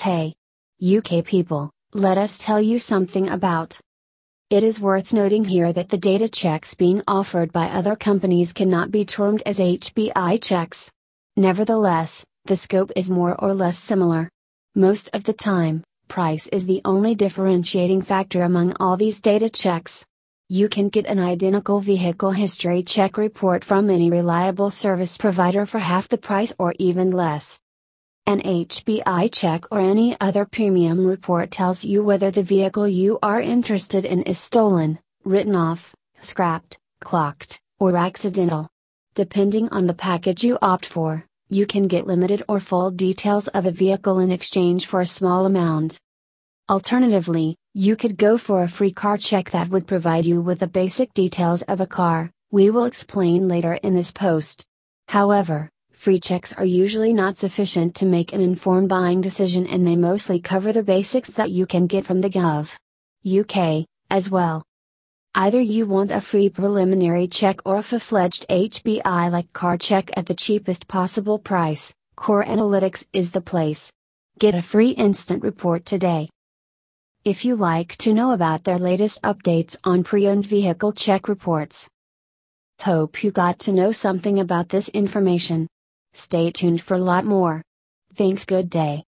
Hey! UK people, let us tell you something about. It is worth noting here that the data checks being offered by other companies cannot be termed as HPI checks. Nevertheless, the scope is more or less similar. Most of the time, price is the only differentiating factor among all these data checks. You can get an identical vehicle history check report from any reliable service provider for half the price or even less. An HPI check or any other premium report tells you whether the vehicle you are interested in is stolen, written off, scrapped, clocked, or accidental. Depending on the package you opt for, you can get limited or full details of a vehicle in exchange for a small amount. Alternatively, you could go for a free car check that would provide you with the basic details of a car, we will explain later in this post. However, free checks are usually not sufficient to make an informed buying decision and they mostly cover the basics that you can get from the Gov. UK, as well. Either you want a free preliminary check or a full-fledged HPI like car check at the cheapest possible price, Car Analytics is the place. Get a free instant report today. If you like to know about their latest updates on pre-owned vehicle check reports. Hope you got to know something about this information. Stay tuned for a lot more. Thanks good day.